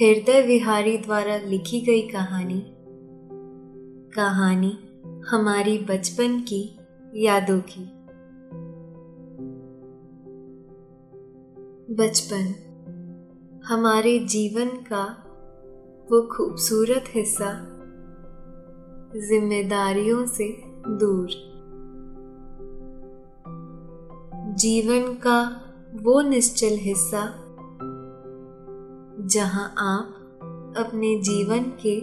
हृदय विहारी द्वारा लिखी गई कहानी। कहानी हमारी बचपन की यादों की। बचपन, हमारे जीवन का वो खूबसूरत हिस्सा, जिम्मेदारियों से दूर। जीवन का वो निश्चल हिस्सा जहाँ आप अपने जीवन के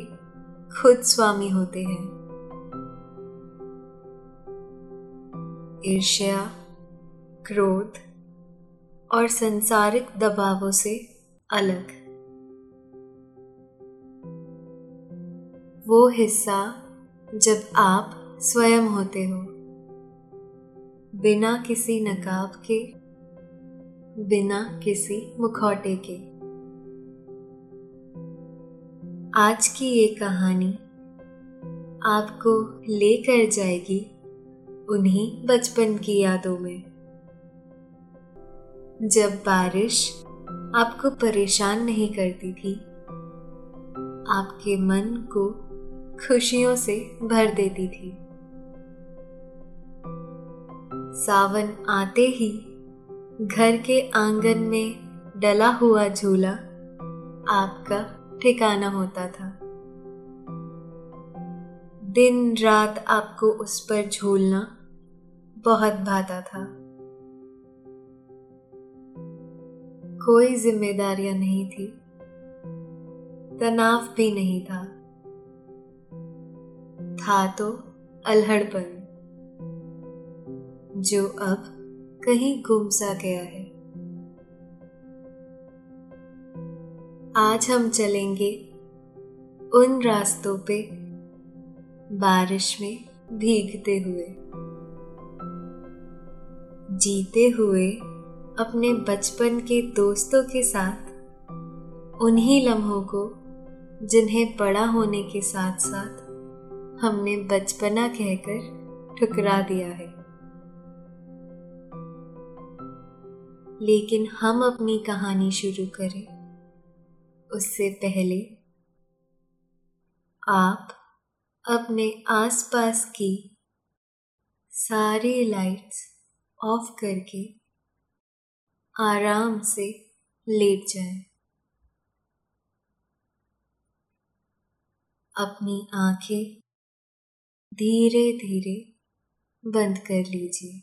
खुद स्वामी होते हैं। ईर्ष्या, क्रोध और संसारिक दबावों से अलग। वो हिस्सा जब आप स्वयं होते हो, बिना किसी नकाब के, बिना किसी मुखौटे के। आज की ये कहानी आपको लेकर जाएगी उन्हीं बचपन की यादों में। जब बारिश आपको परेशान नहीं करती थी, आपके मन को खुशियों से भर देती थी। सावन आते ही घर के आँगन में डला हुआ झूला आपका ठिकाना होता था। दिन रात आपको उस पर झूलना बहुत भाता था। कोई जिम्मेदारियाँ नहीं थी। तनाव भी नहीं था। था तो अलहड़पन, जो अब कहीं गुम सा गया है। आज हम चलेंगे उन रास्तों पे बारिश में भीगते हुए। जीते हुए अपने बचपन के दोस्तों के साथ, उन्हीं लम्हों को जिन्हें बड़ा होने के साथ साथ हमने बचपना कहकर ठुकरा दिया है। लेकिन हम अपनी कहानी शुरू करें। उससे पहले आप अपने आसपास की सारी लाइट्स ऑफ़ करके आराम से लेट जाएँ। अपनी आँखें धीरे धीरे बंद कर लीजिए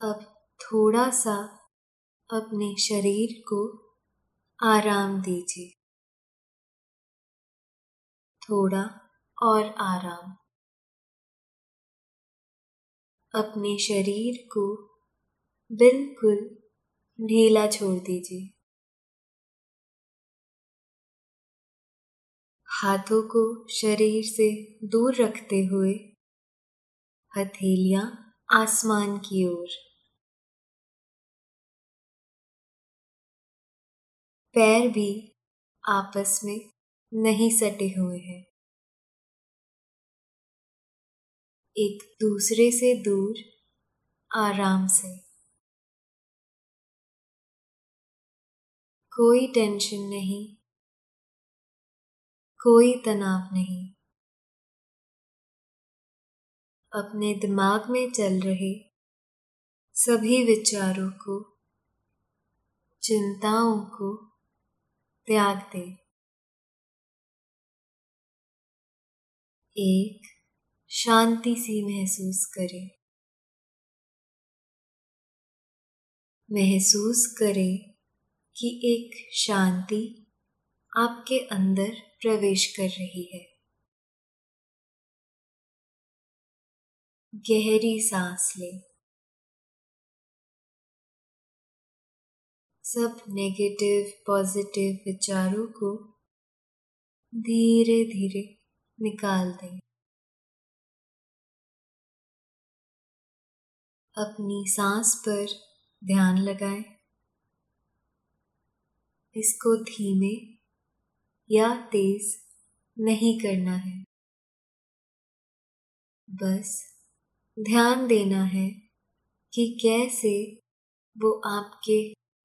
अब थोड़ा सा अपने शरीर को आराम दीजिए। थोड़ा और आराम। अपने शरीर को बिल्कुल ढीला छोड़ दीजिए। हाथों को शरीर से दूर रखते हुए हथेलियाँ आसमान की ओर पैर भी आपस में नहीं सटे हुए हैं। एक दूसरे से दूर, आराम से। कोई टेंशन नहीं। कोई तनाव नहीं। अपने दिमाग में चल रहे सभी विचारों को, चिंताओं को त्याग दे एक, शांति सी महसूस करे। महसूस करे कि एक शांति आपके अंदर प्रवेश कर रही है। गहरी सांस ले। सब नेगेटिव पॉजिटिव विचारों को धीरे धीरे निकाल दें। अपनी सांस पर ध्यान लगाएँ। इसको धीमे या तेज नहीं करना है। बस ध्यान देना है कि कैसे वो आपके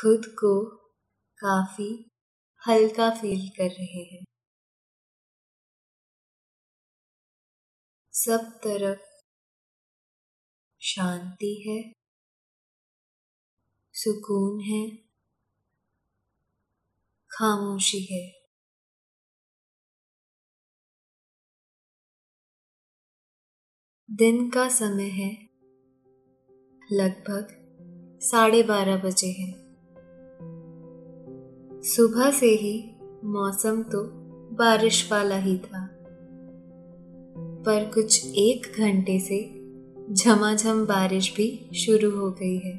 खुद को काफ़ी हल्का फील कर रहे हैं। सब तरफ़ शांति है, सुकून है, खामोशी है। दिन का समय है, लगभग साढ़े बारह बजे है। सुबह से ही मौसम तो बारिश वाला ही था। पर कुछ एक घंटे से झमाझम बारिश भी शुरू हो गई है।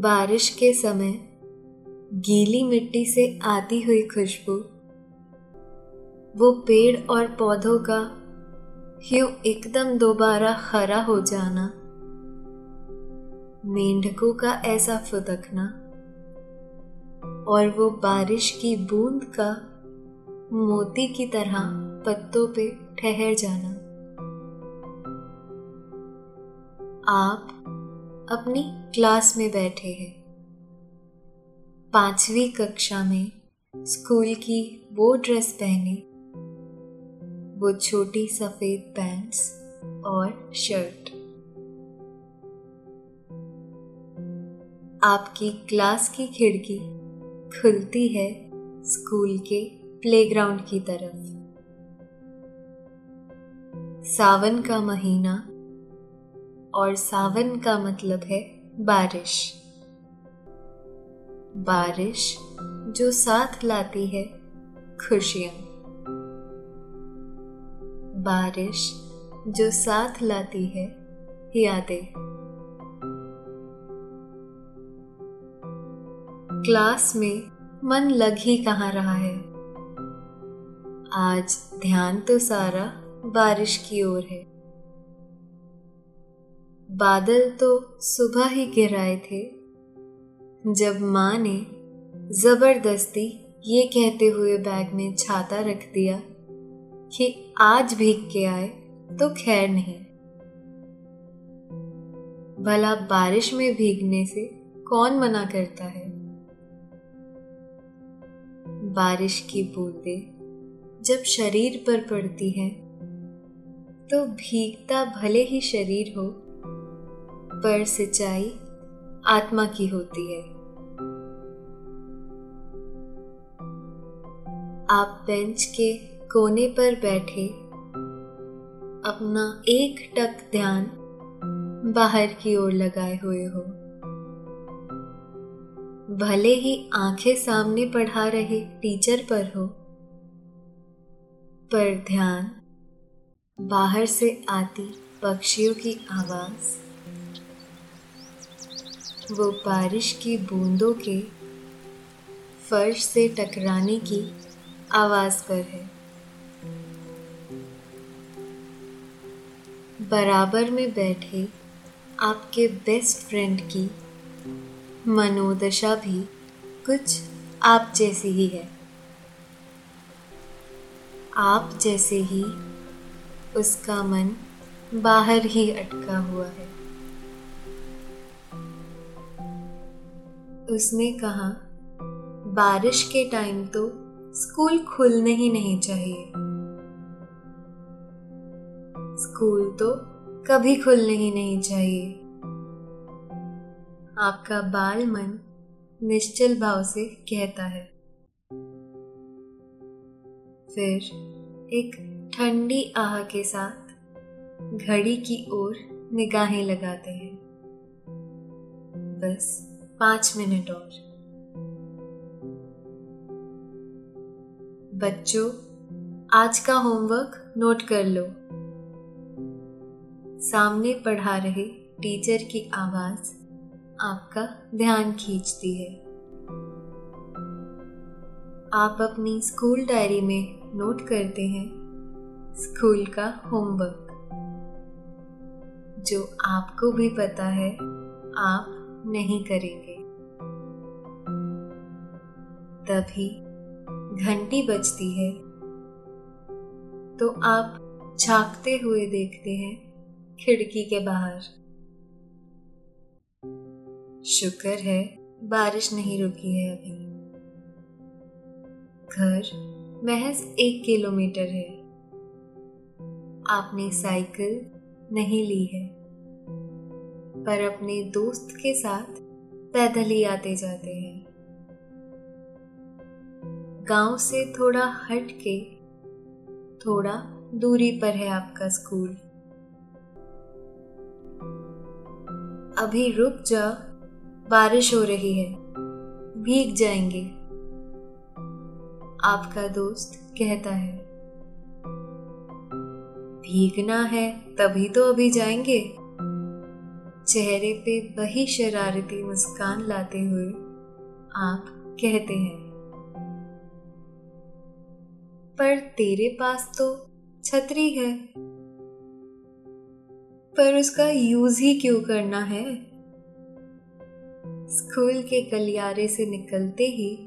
बारिश के समय गीली मिट्टी से आती हुई खुशबू, वो पेड़ और पौधों का यूँ एकदम दोबारा हरा हो जाना, मेंढकों का ऐसा फुदकना और वो बारिश की बूंद का मोती की तरह पत्तों पे ठहर जाना। आप अपनी क्लास में बैठे हैं। पांचवी कक्षा में स्कूल की वो ड्रेस पहने, वो छोटी सफ़ेद पैंट्स और शर्ट। आपकी क्लास की खिड़की खुलती है स्कूल के प्लेग्राउंड की तरफ़। सावन का महीना और सावन का मतलब है बारिश। बारिश जो साथ लाती है खुशियाँ। बारिश जो साथ लाती है यादें। क्लास में मन लग ही कहाँ रहा है? आज ध्यान तो सारा बारिश की ओर है। बादल तो सुबह ही गिराए थे। जब माँ ने ज़बरदस्ती ये कहते हुए बैग में छाता रख दिया कि आज भीग के आए तो खैर नहीं। भला बारिश में भीगने से कौन मना करता है? बारिश की बूंदें जब शरीर पर पड़ती है तो भीगता भले ही शरीर हो, पर सिंचाई आत्मा की होती है। आप बेंच के कोने पर बैठे, अपना एक टक ध्यान बाहर की ओर लगाए हुए हो। भले ही आँखें सामने पढ़ा रहे टीचर पर हो, पर ध्यान बाहर से आती पक्षियों की आवाज़। वो बारिश की बूंदों के फर्श से टकराने की आवाज़ पर है। बराबर में बैठे आपके बेस्ट फ्रेंड की मनोदशा भी कुछ आप जैसी ही है। आप जैसे ही उसका मन बाहर ही अटका हुआ है। उसने कहा, बारिश के टाइम तो स्कूल खुलने ही नहीं चाहिए। स्कूल तो कभी खुलने ही नहीं चाहिए। आपका बाल मन निश्चल भाव से कहता है। फिर एक ठंडी आह के साथ घड़ी की ओर निगाहें लगाते हैं। बस पाँच मिनट और। बच्चों, आज का होमवर्क नोट कर लो। सामने पढ़ा रहे टीचर की आवाज़ आपका ध्यान खींचती है। आप अपनी स्कूल डायरी में नोट करते हैं। स्कूल का होमवर्क। जो आपको भी पता है, आप नहीं करेंगे। तभी घंटी बजती है। तो आप झांकते हुए देखते हैं खिड़की के बाहर। शुक्र है, बारिश नहीं रुकी है अभी। घर महज एक किलोमीटर है। आपने साइकिल नहीं ली है। पर अपने दोस्त के साथ पैदल ही आते जाते हैं। गाँव से थोड़ा हट के थोड़ा दूरी पर है आपका स्कूल। अभी रुक जा बारिश हो रही है। भीग जाएँगे। आपका दोस्त कहता है। भीगना है, तभी तो अभी जाएँगे। चेहरे पे वही शरारती मुस्कान लाते हुए आप कहते हैं। पर तेरे पास तो छतरी है। पर उसका यूज़ ही क्यों करना है? स्कूल के कलियारे से निकलते ही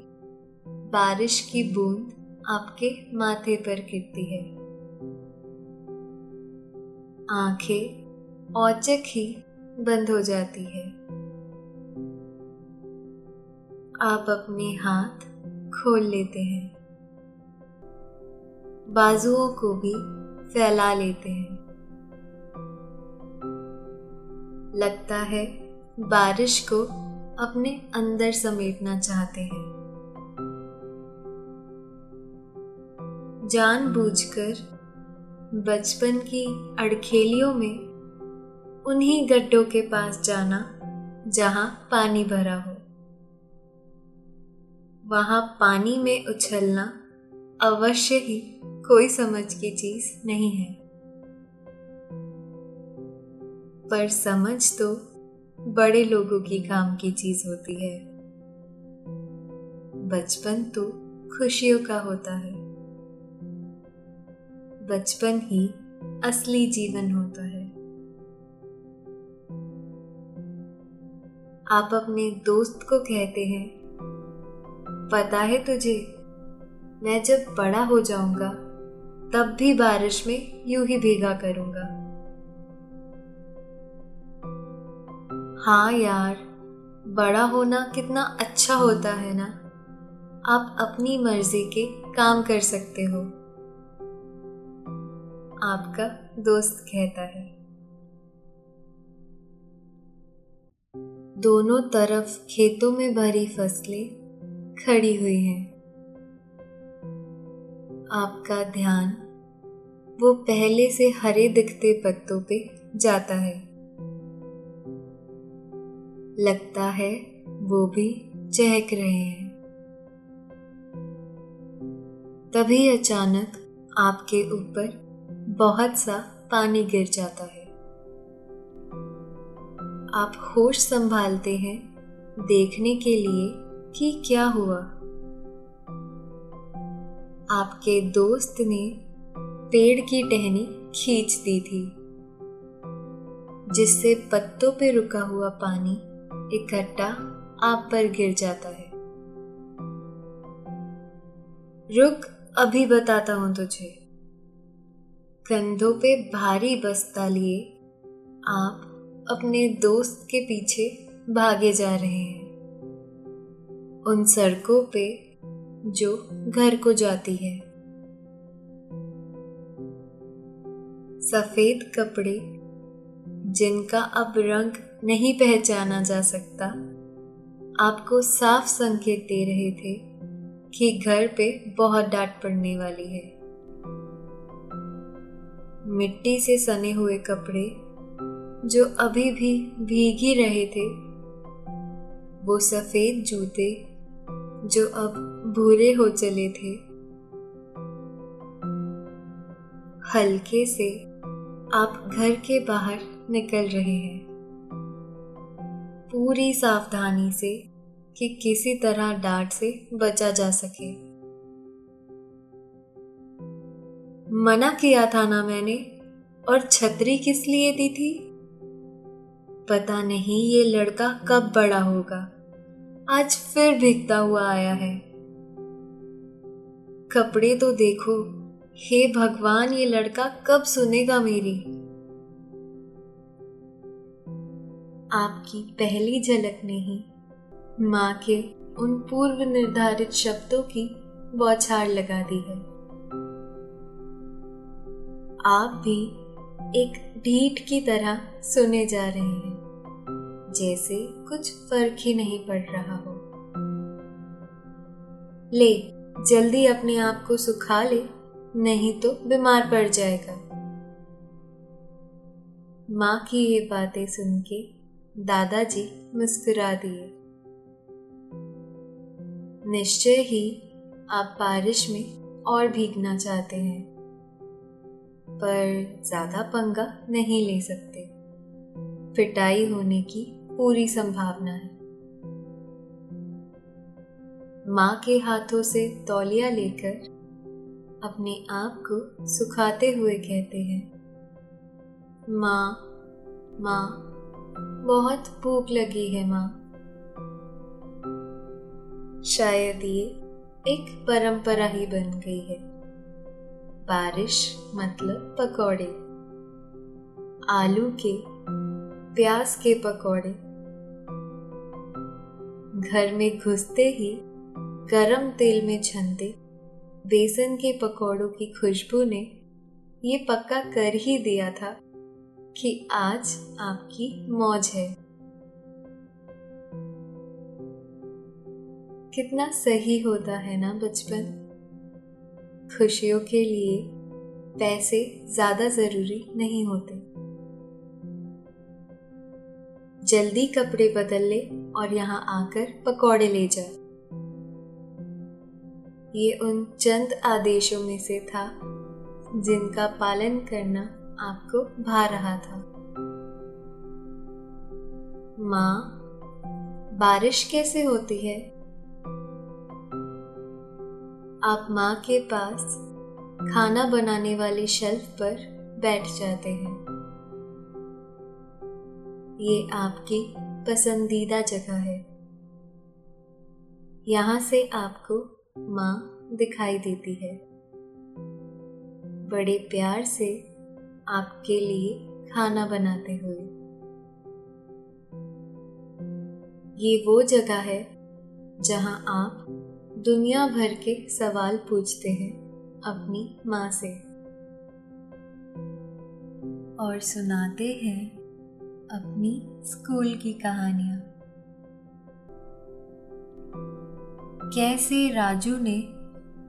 बारिश की बूंद आपके माथे पर गिरती है। आँखें औचक ही बंद हो जाती है। आप अपने हाथ खोल लेते हैं। बाजुओं को भी फैला लेते हैं। लगता है बारिश को अपने अंदर समेटना चाहते हैं। जानबूझकर बचपन की अड़खेलियों में उन्हीं गड्ढों के पास जाना, जहाँ पानी भरा हो। वहाँ पानी में उछलना अवश्य ही कोई समझ की चीज़ नहीं है। पर समझ तो बड़े लोगों की काम की चीज़ होती है। बचपन तो खुशियों का होता है। बचपन ही असली जीवन होता है। आप अपने दोस्त को कहते हैं, पता है तुझे, मैं जब बड़ा हो जाऊँगा, तब भी बारिश में यूँ ही भीगा करूँगा। हाँ यार, बड़ा होना कितना अच्छा होता है ना? आप अपनी मर्ज़ी के काम कर सकते हो। आपका दोस्त कहता है। दोनों तरफ़ खेतों में भरी फ़सलें खड़ी हुई हैं। आपका ध्यान वो पहले से हरे दिखते पत्तों पे जाता है। लगता है वो भी चहक रहे हैं। तभी अचानक आपके ऊपर बहुत सा पानी गिर जाता है। आप होश संभालते हैं देखने के लिए कि क्या हुआ। आपके दोस्त ने पेड़ की टहनी खींच दी थी, जिससे पत्तों पे रुका हुआ पानी इकट्ठा आप पर गिर जाता है। रुक, अभी बताता हूँ तुझे। कंधों पे भारी बस्ता लिए आप अपने दोस्त के पीछे भागे जा रहे हैं। उन सड़कों पे जो घर को जाती है। सफ़ेद कपड़े जिनका अब रंग नहीं पहचाना जा सकता। आपको साफ़ संकेत दे रहे थे कि घर पे बहुत डांट पड़ने वाली है। मिट्टी से सने हुए कपड़े जो अभी भी भीग ही रहे थे, वो सफ़ेद जूते जो अब भूरे हो चले थे। हल्के से आप घर के बाहर निकल रहे हैं। पूरी सावधानी से कि किसी तरह डांट से बचा जा सके। मना किया था ना मैंने, और छतरी किस लिए दी थी? पता नहीं ये लड़का कब बड़ा होगा। आज फिर भीगता हुआ आया है। कपड़े तो देखो, हे भगवान ये लड़का कब सुनेगा मेरी? आपकी पहली झलक ने ही माँ के उन पूर्व निर्धारित शब्दों की बौछार लगा दी है। आप भी एक ढीठ की तरह सुने जा रहे हैं, जैसे कुछ फ़र्क ही नहीं पड़ रहा हो। ले, जल्दी अपने आप को सुखा ले, नहीं तो बीमार पड़ जाएगा। माँ की ये बातें सुन के दादाजी मुस्कुरा दिए। निश्चय ही आप बारिश में और भीगना चाहते हैं, पर ज़्यादा पंगा नहीं ले सकते। पिटाई होने की पूरी संभावना है। माँ के हाथों से तौलिया लेकर अपने आप को सुखाते हुए कहते हैं, माँ माँ बहुत भूख लगी है माँ। शायद ये एक परंपरा ही बन गई है। बारिश मतलब पकौड़े। आलू के प्याज के पकौड़े। घर में घुसते ही गरम तेल में छनते बेसन के पकौड़ों की खुशबू ने ये पक्का कर ही दिया था। कि आज आपकी मौज है। कितना सही होता है ना बचपन? खुशियों के लिए पैसे ज़्यादा ज़रूरी नहीं होते। जल्दी कपड़े बदल ले और यहाँ आकर पकौड़े ले जा। ये उन चंद आदेशों में से था जिनका पालन करना आपको भा रहा था। माँ, बारिश कैसे होती है? आप माँ के पास खाना बनाने वाले शेल्फ पर बैठ जाते हैं। ये आपकी पसंदीदा जगह है। यहाँ से आपको माँ दिखाई देती है। बड़े प्यार से आपके लिए खाना बनाते हुए। ये वो जगह है जहाँ आप दुनिया भर के सवाल पूछते हैं अपनी माँ से। और सुनाते हैं अपनी स्कूल की कहानियाँ। कैसे राजू ने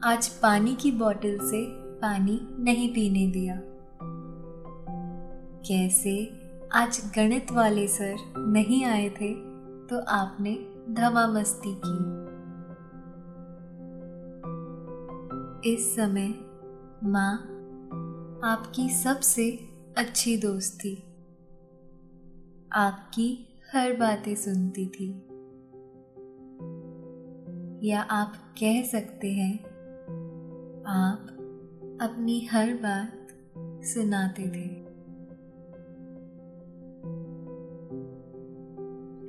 आज पानी की बोतल से पानी नहीं पीने दिया? कैसे आज गणित वाले सर नहीं आए थे तो आपने धमा मस्ती की। इस समय माँ आपकी सबसे अच्छी दोस्त थी। आपकी हर बातें सुनती थी। या आप कह सकते हैं, आप अपनी हर बात सुनाते थे।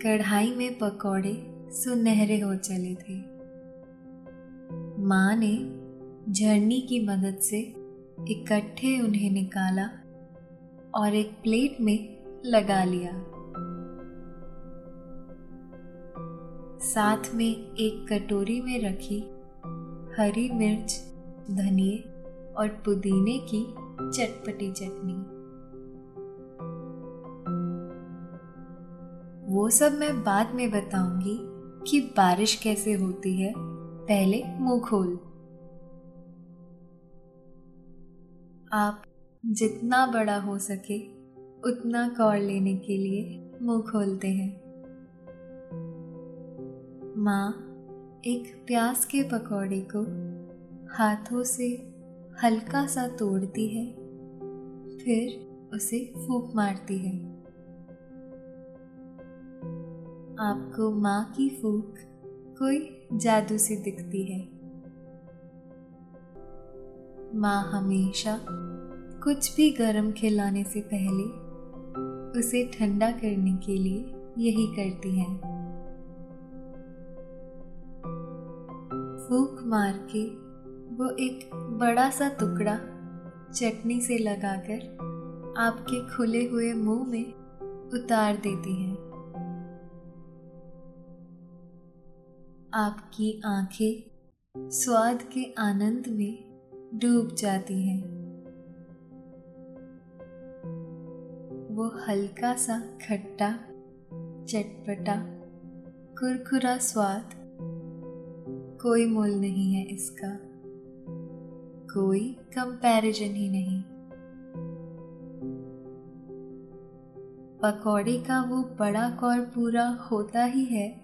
कढ़ाई में पकौड़े सुनहरे हो चले थे। माँ ने झरनी की मदद से इकट्ठे उन्हें निकाला और एक प्लेट में लगा लिया। साथ में एक कटोरी में रखी हरी मिर्च, धनिए और पुदीने की चटपटी चटनी। वो सब मैं बाद में बताऊँगी कि बारिश कैसे होती है। पहले मुँह खोल। आप जितना बड़ा हो सके, उतना कौर लेने के लिए मुँह खोलते हैं। माँ एक प्याज के पकौड़े को हाथों से हल्का सा तोड़ती है, फिर उसे फूक मारती है। आपको माँ की फूक कोई जादू सी दिखती है। माँ हमेशा कुछ भी गर्म खिलाने से पहले उसे ठंडा करने के लिए यही करती है। फूक मार के वो एक बड़ा सा टुकड़ा चटनी से लगाकर आपके खुले हुए मुँह में उतार देती हैं। आपकी आँखें स्वाद के आनंद में डूब जाती हैं। वो हल्का सा खट्टा, चटपटा, कुरकुरा स्वाद कोई मोल नहीं है इसका। कोई कंपैरिजन ही नहीं। पकौड़े का वो बड़ा कौर पूरा होता ही है।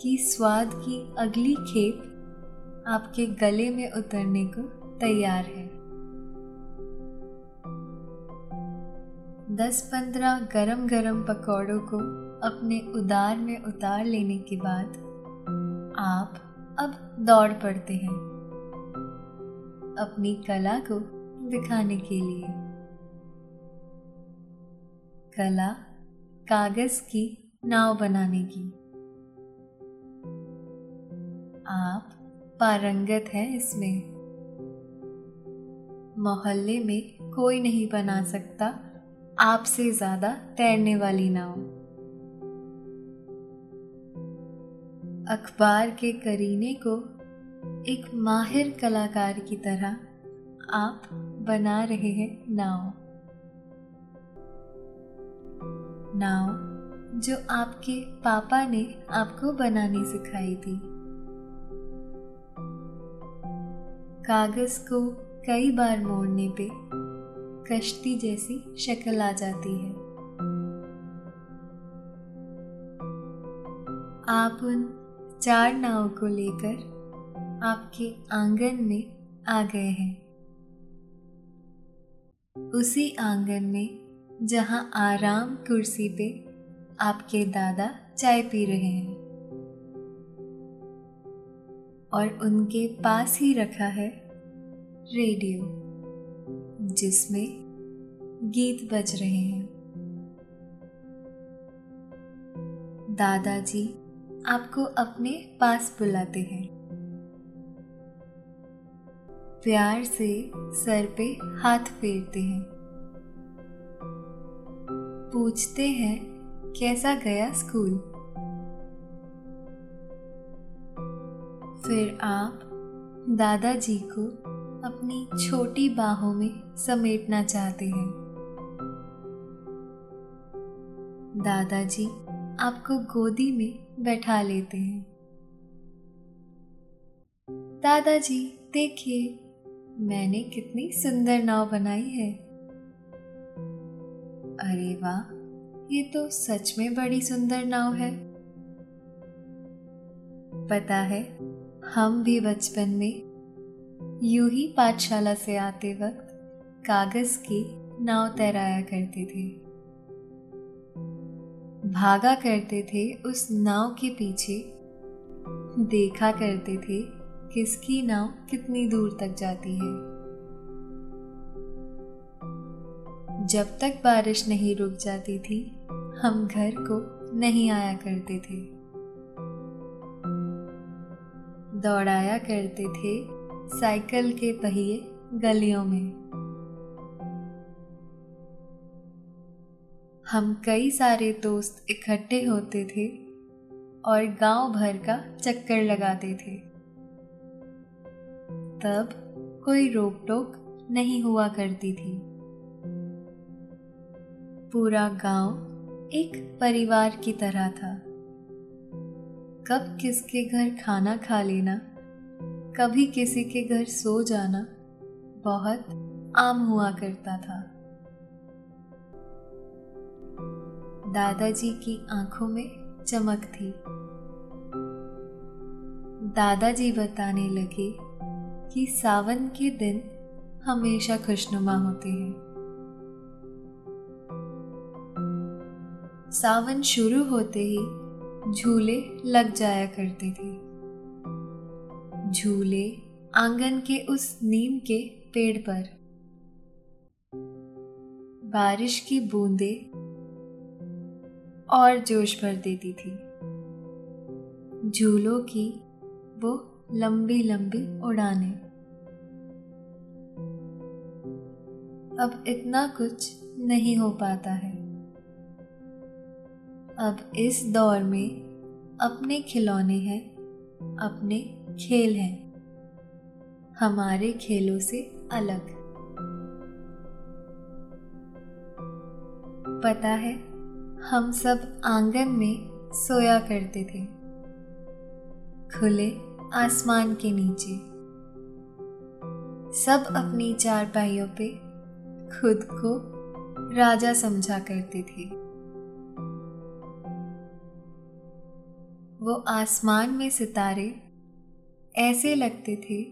कि स्वाद की अगली खेप आपके गले में उतरने को तैयार है। दस पंद्रह गरम गरम पकौड़ों को अपने उदार में उतार लेने के बाद आप अब दौड़ पड़ते हैं अपनी कला को दिखाने के लिए। कला कागज़ की नाव बनाने की। आप पारंगत हैं इसमें। मोहल्ले में कोई नहीं बना सकता, आपसे ज़्यादा तैरने वाली नाव अखबार के करीने को एक माहिर कलाकार की तरह आप बना रहे हैं नाव। नाव जो आपके पापा ने आपको बनानी सिखाई थी। कागज़ को कई बार मोड़ने पे कश्ती जैसी शक्ल आ जाती है। आप उन चार नाव को लेकर आपके आँगन में आ गए हैं। उसी आँगन में जहाँ आराम कुर्सी पे आपके दादा चाय पी रहे हैं। और उनके पास ही रखा है रेडियो, जिसमें गीत बज रहे हैं। दादाजी आपको अपने पास बुलाते हैं। प्यार से सर पे हाथ फेरते हैं। पूछते हैं, कैसा गया स्कूल? फिर आप दादाजी को अपनी छोटी बाहों में समेटना चाहते हैं। दादाजी आपको गोदी में बैठा लेते हैं। दादाजी, देखिए, मैंने कितनी सुंदर नाव बनाई है। अरे वाह, ये तो सच में बड़ी सुंदर नाव है। पता है हम भी बचपन में यूँ ही पाठशाला से आते वक्त कागज़ की नाव तैराया करते थे। भागा करते थे उस नाव के पीछे। देखा करते थे किसकी नाव कितनी दूर तक जाती है। जब तक बारिश नहीं रुक जाती थी, हम घर को नहीं आया करते थे। दौड़ाया करते थे साइकिल के पहिए गलियों में। हम कई सारे दोस्त इकट्ठे होते थे और गाँव भर का चक्कर लगाते थे। तब कोई रोक टोक नहीं हुआ करती थी। पूरा गाँव एक परिवार की तरह था। कब किसके घर खाना खा लेना, कभी किसी के घर सो जाना बहुत आम हुआ करता था। दादाजी की आँखों में चमक थी। दादाजी बताने लगे कि सावन के दिन हमेशा खुशनुमा होते हैं। सावन शुरू होते ही झूले लग जाया करते थे। झूले आँगन के उस नीम के पेड़ पर। बारिश की बूंदे और जोश भर देती थी। झूलों की वो लंबी लंबी उड़ाने। अब इतना कुछ नहीं हो पाता है। अब इस दौर में अपने खिलौने हैं, अपने खेल हैं। हमारे खेलों से अलग। पता है, हम सब आँगन में सोया करते थे। खुले आसमान के नीचे। सब अपनी चारपाइयों पे खुद को राजा समझा करते थे। वो आसमान में सितारे ऐसे लगते थे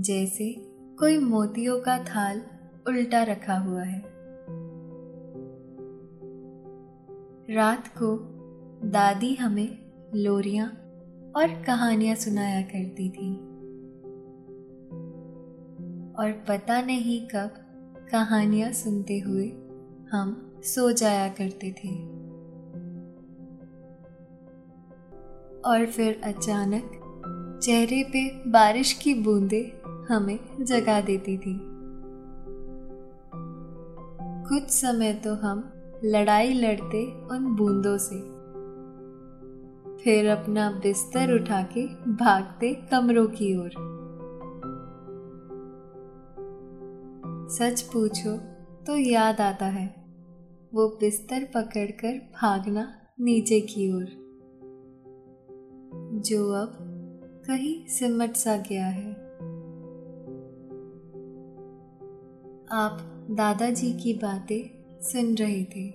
जैसे कोई मोतियों का थाल उल्टा रखा हुआ है। रात को दादी हमें लोरियाँ और कहानियाँ सुनाया करती थी। और पता नहीं कब कहानियाँ सुनते हुए हम सो जाया करते थे। और फिर अचानक चेहरे पे बारिश की बूंदें हमें जगा देती थी। कुछ समय तो हम लड़ाई लड़ते उन बूंदों से। फिर अपना बिस्तर उठा के भागते कमरों की ओर। सच पूछो तो याद आता है, वो बिस्तर पकड़कर भागना नीचे की ओर। जो अब कहीं सिमट सा गया है। आप दादाजी की बातें सुन रहे थे।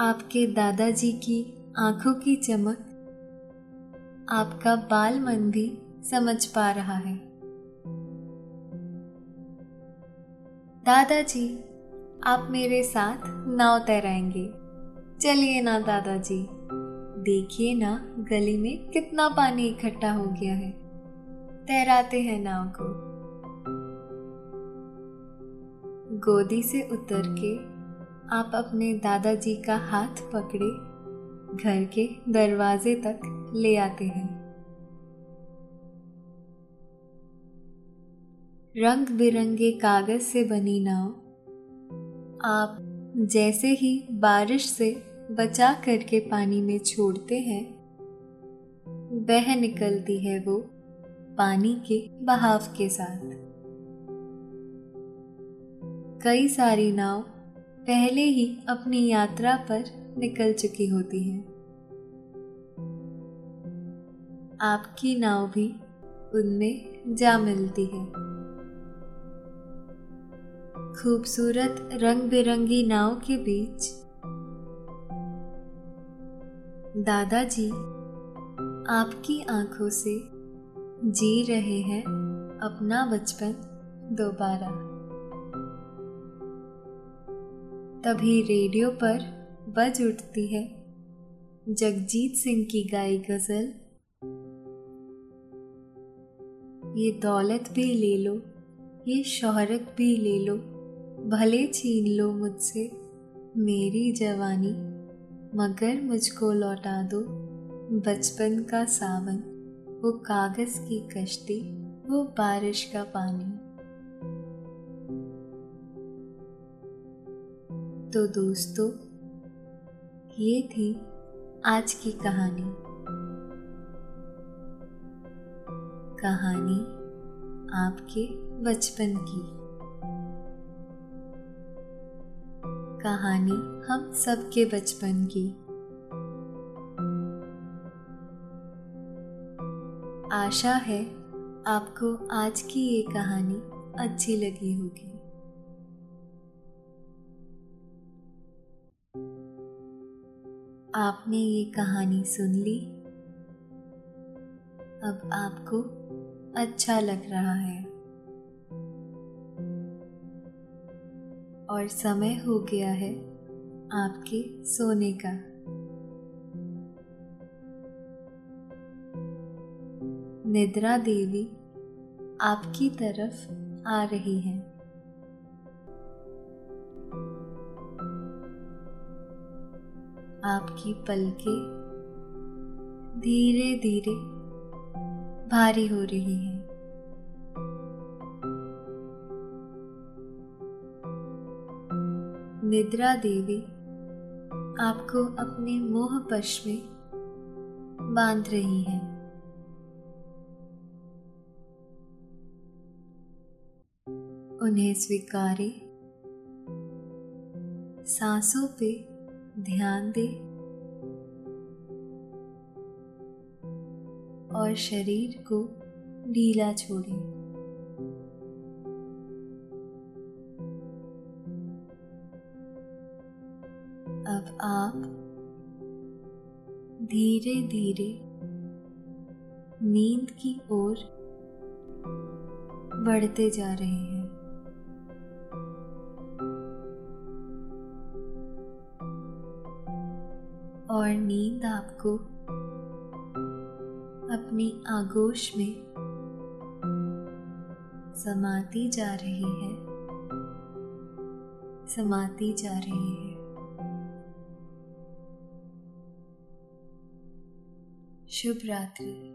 आपके दादाजी की आँखों की चमक आपका बाल मन भी समझ पा रहा है। दादाजी, आप मेरे साथ नाव तैराएँगे। चलिए ना दादाजी। देखिए ना, गली में कितना पानी इकट्ठा हो गया है। तैराते हैं नाव को। गोदी से उतर के आप अपने दादाजी का हाथ पकड़े, घर के दरवाजे तक ले आते हैं। रंग बिरंगे कागज़ से बनी नाव, आप जैसे ही बारिश से बचा करके पानी में छोड़ते हैं। बह निकलती है वो पानी के बहाव के साथ। कई सारी नाव पहले ही अपनी यात्रा पर निकल चुकी होती हैं। आपकी नाव भी उनमें जा मिलती है। खूबसूरत रंग बिरंगी नाव के बीच दादाजी आपकी आँखों से जी रहे हैं अपना बचपन दोबारा। तभी रेडियो पर बज उठती है जगजीत सिंह की गाई गज़ल। ये दौलत भी ले लो, ये शोहरत भी ले लो, भले छीन लो मुझसे मेरी जवानी। मगर मुझको लौटा दो। बचपन का सावन, वो कागज़ की कश्ती, वो बारिश का पानी। तो दोस्तों, ये थी आज की कहानी। कहानी आपके बचपन की। कहानी हम सबके बचपन की। आशा है आपको आज की ये कहानी अच्छी लगी होगी। आपने ये कहानी सुन ली? अब आपको अच्छा लग रहा है। और समय हो गया है आपके सोने का। निद्रा देवी आपकी तरफ़ आ रही हैं। आपकी पलके धीरे धीरे भारी हो रही है। निद्रा देवी, आपको अपने मोह पश में बाँध रही है। उन्हें स्वीकारे, सांसों पे ध्यान दे और शरीर को ढीला छोड़े। आप धीरे धीरे नींद की ओर बढ़ते जा रहे हैं। और नींद आपको अपनी आगोश में समाती जा रही है, समाती जा रही है। शुभ रात्रि।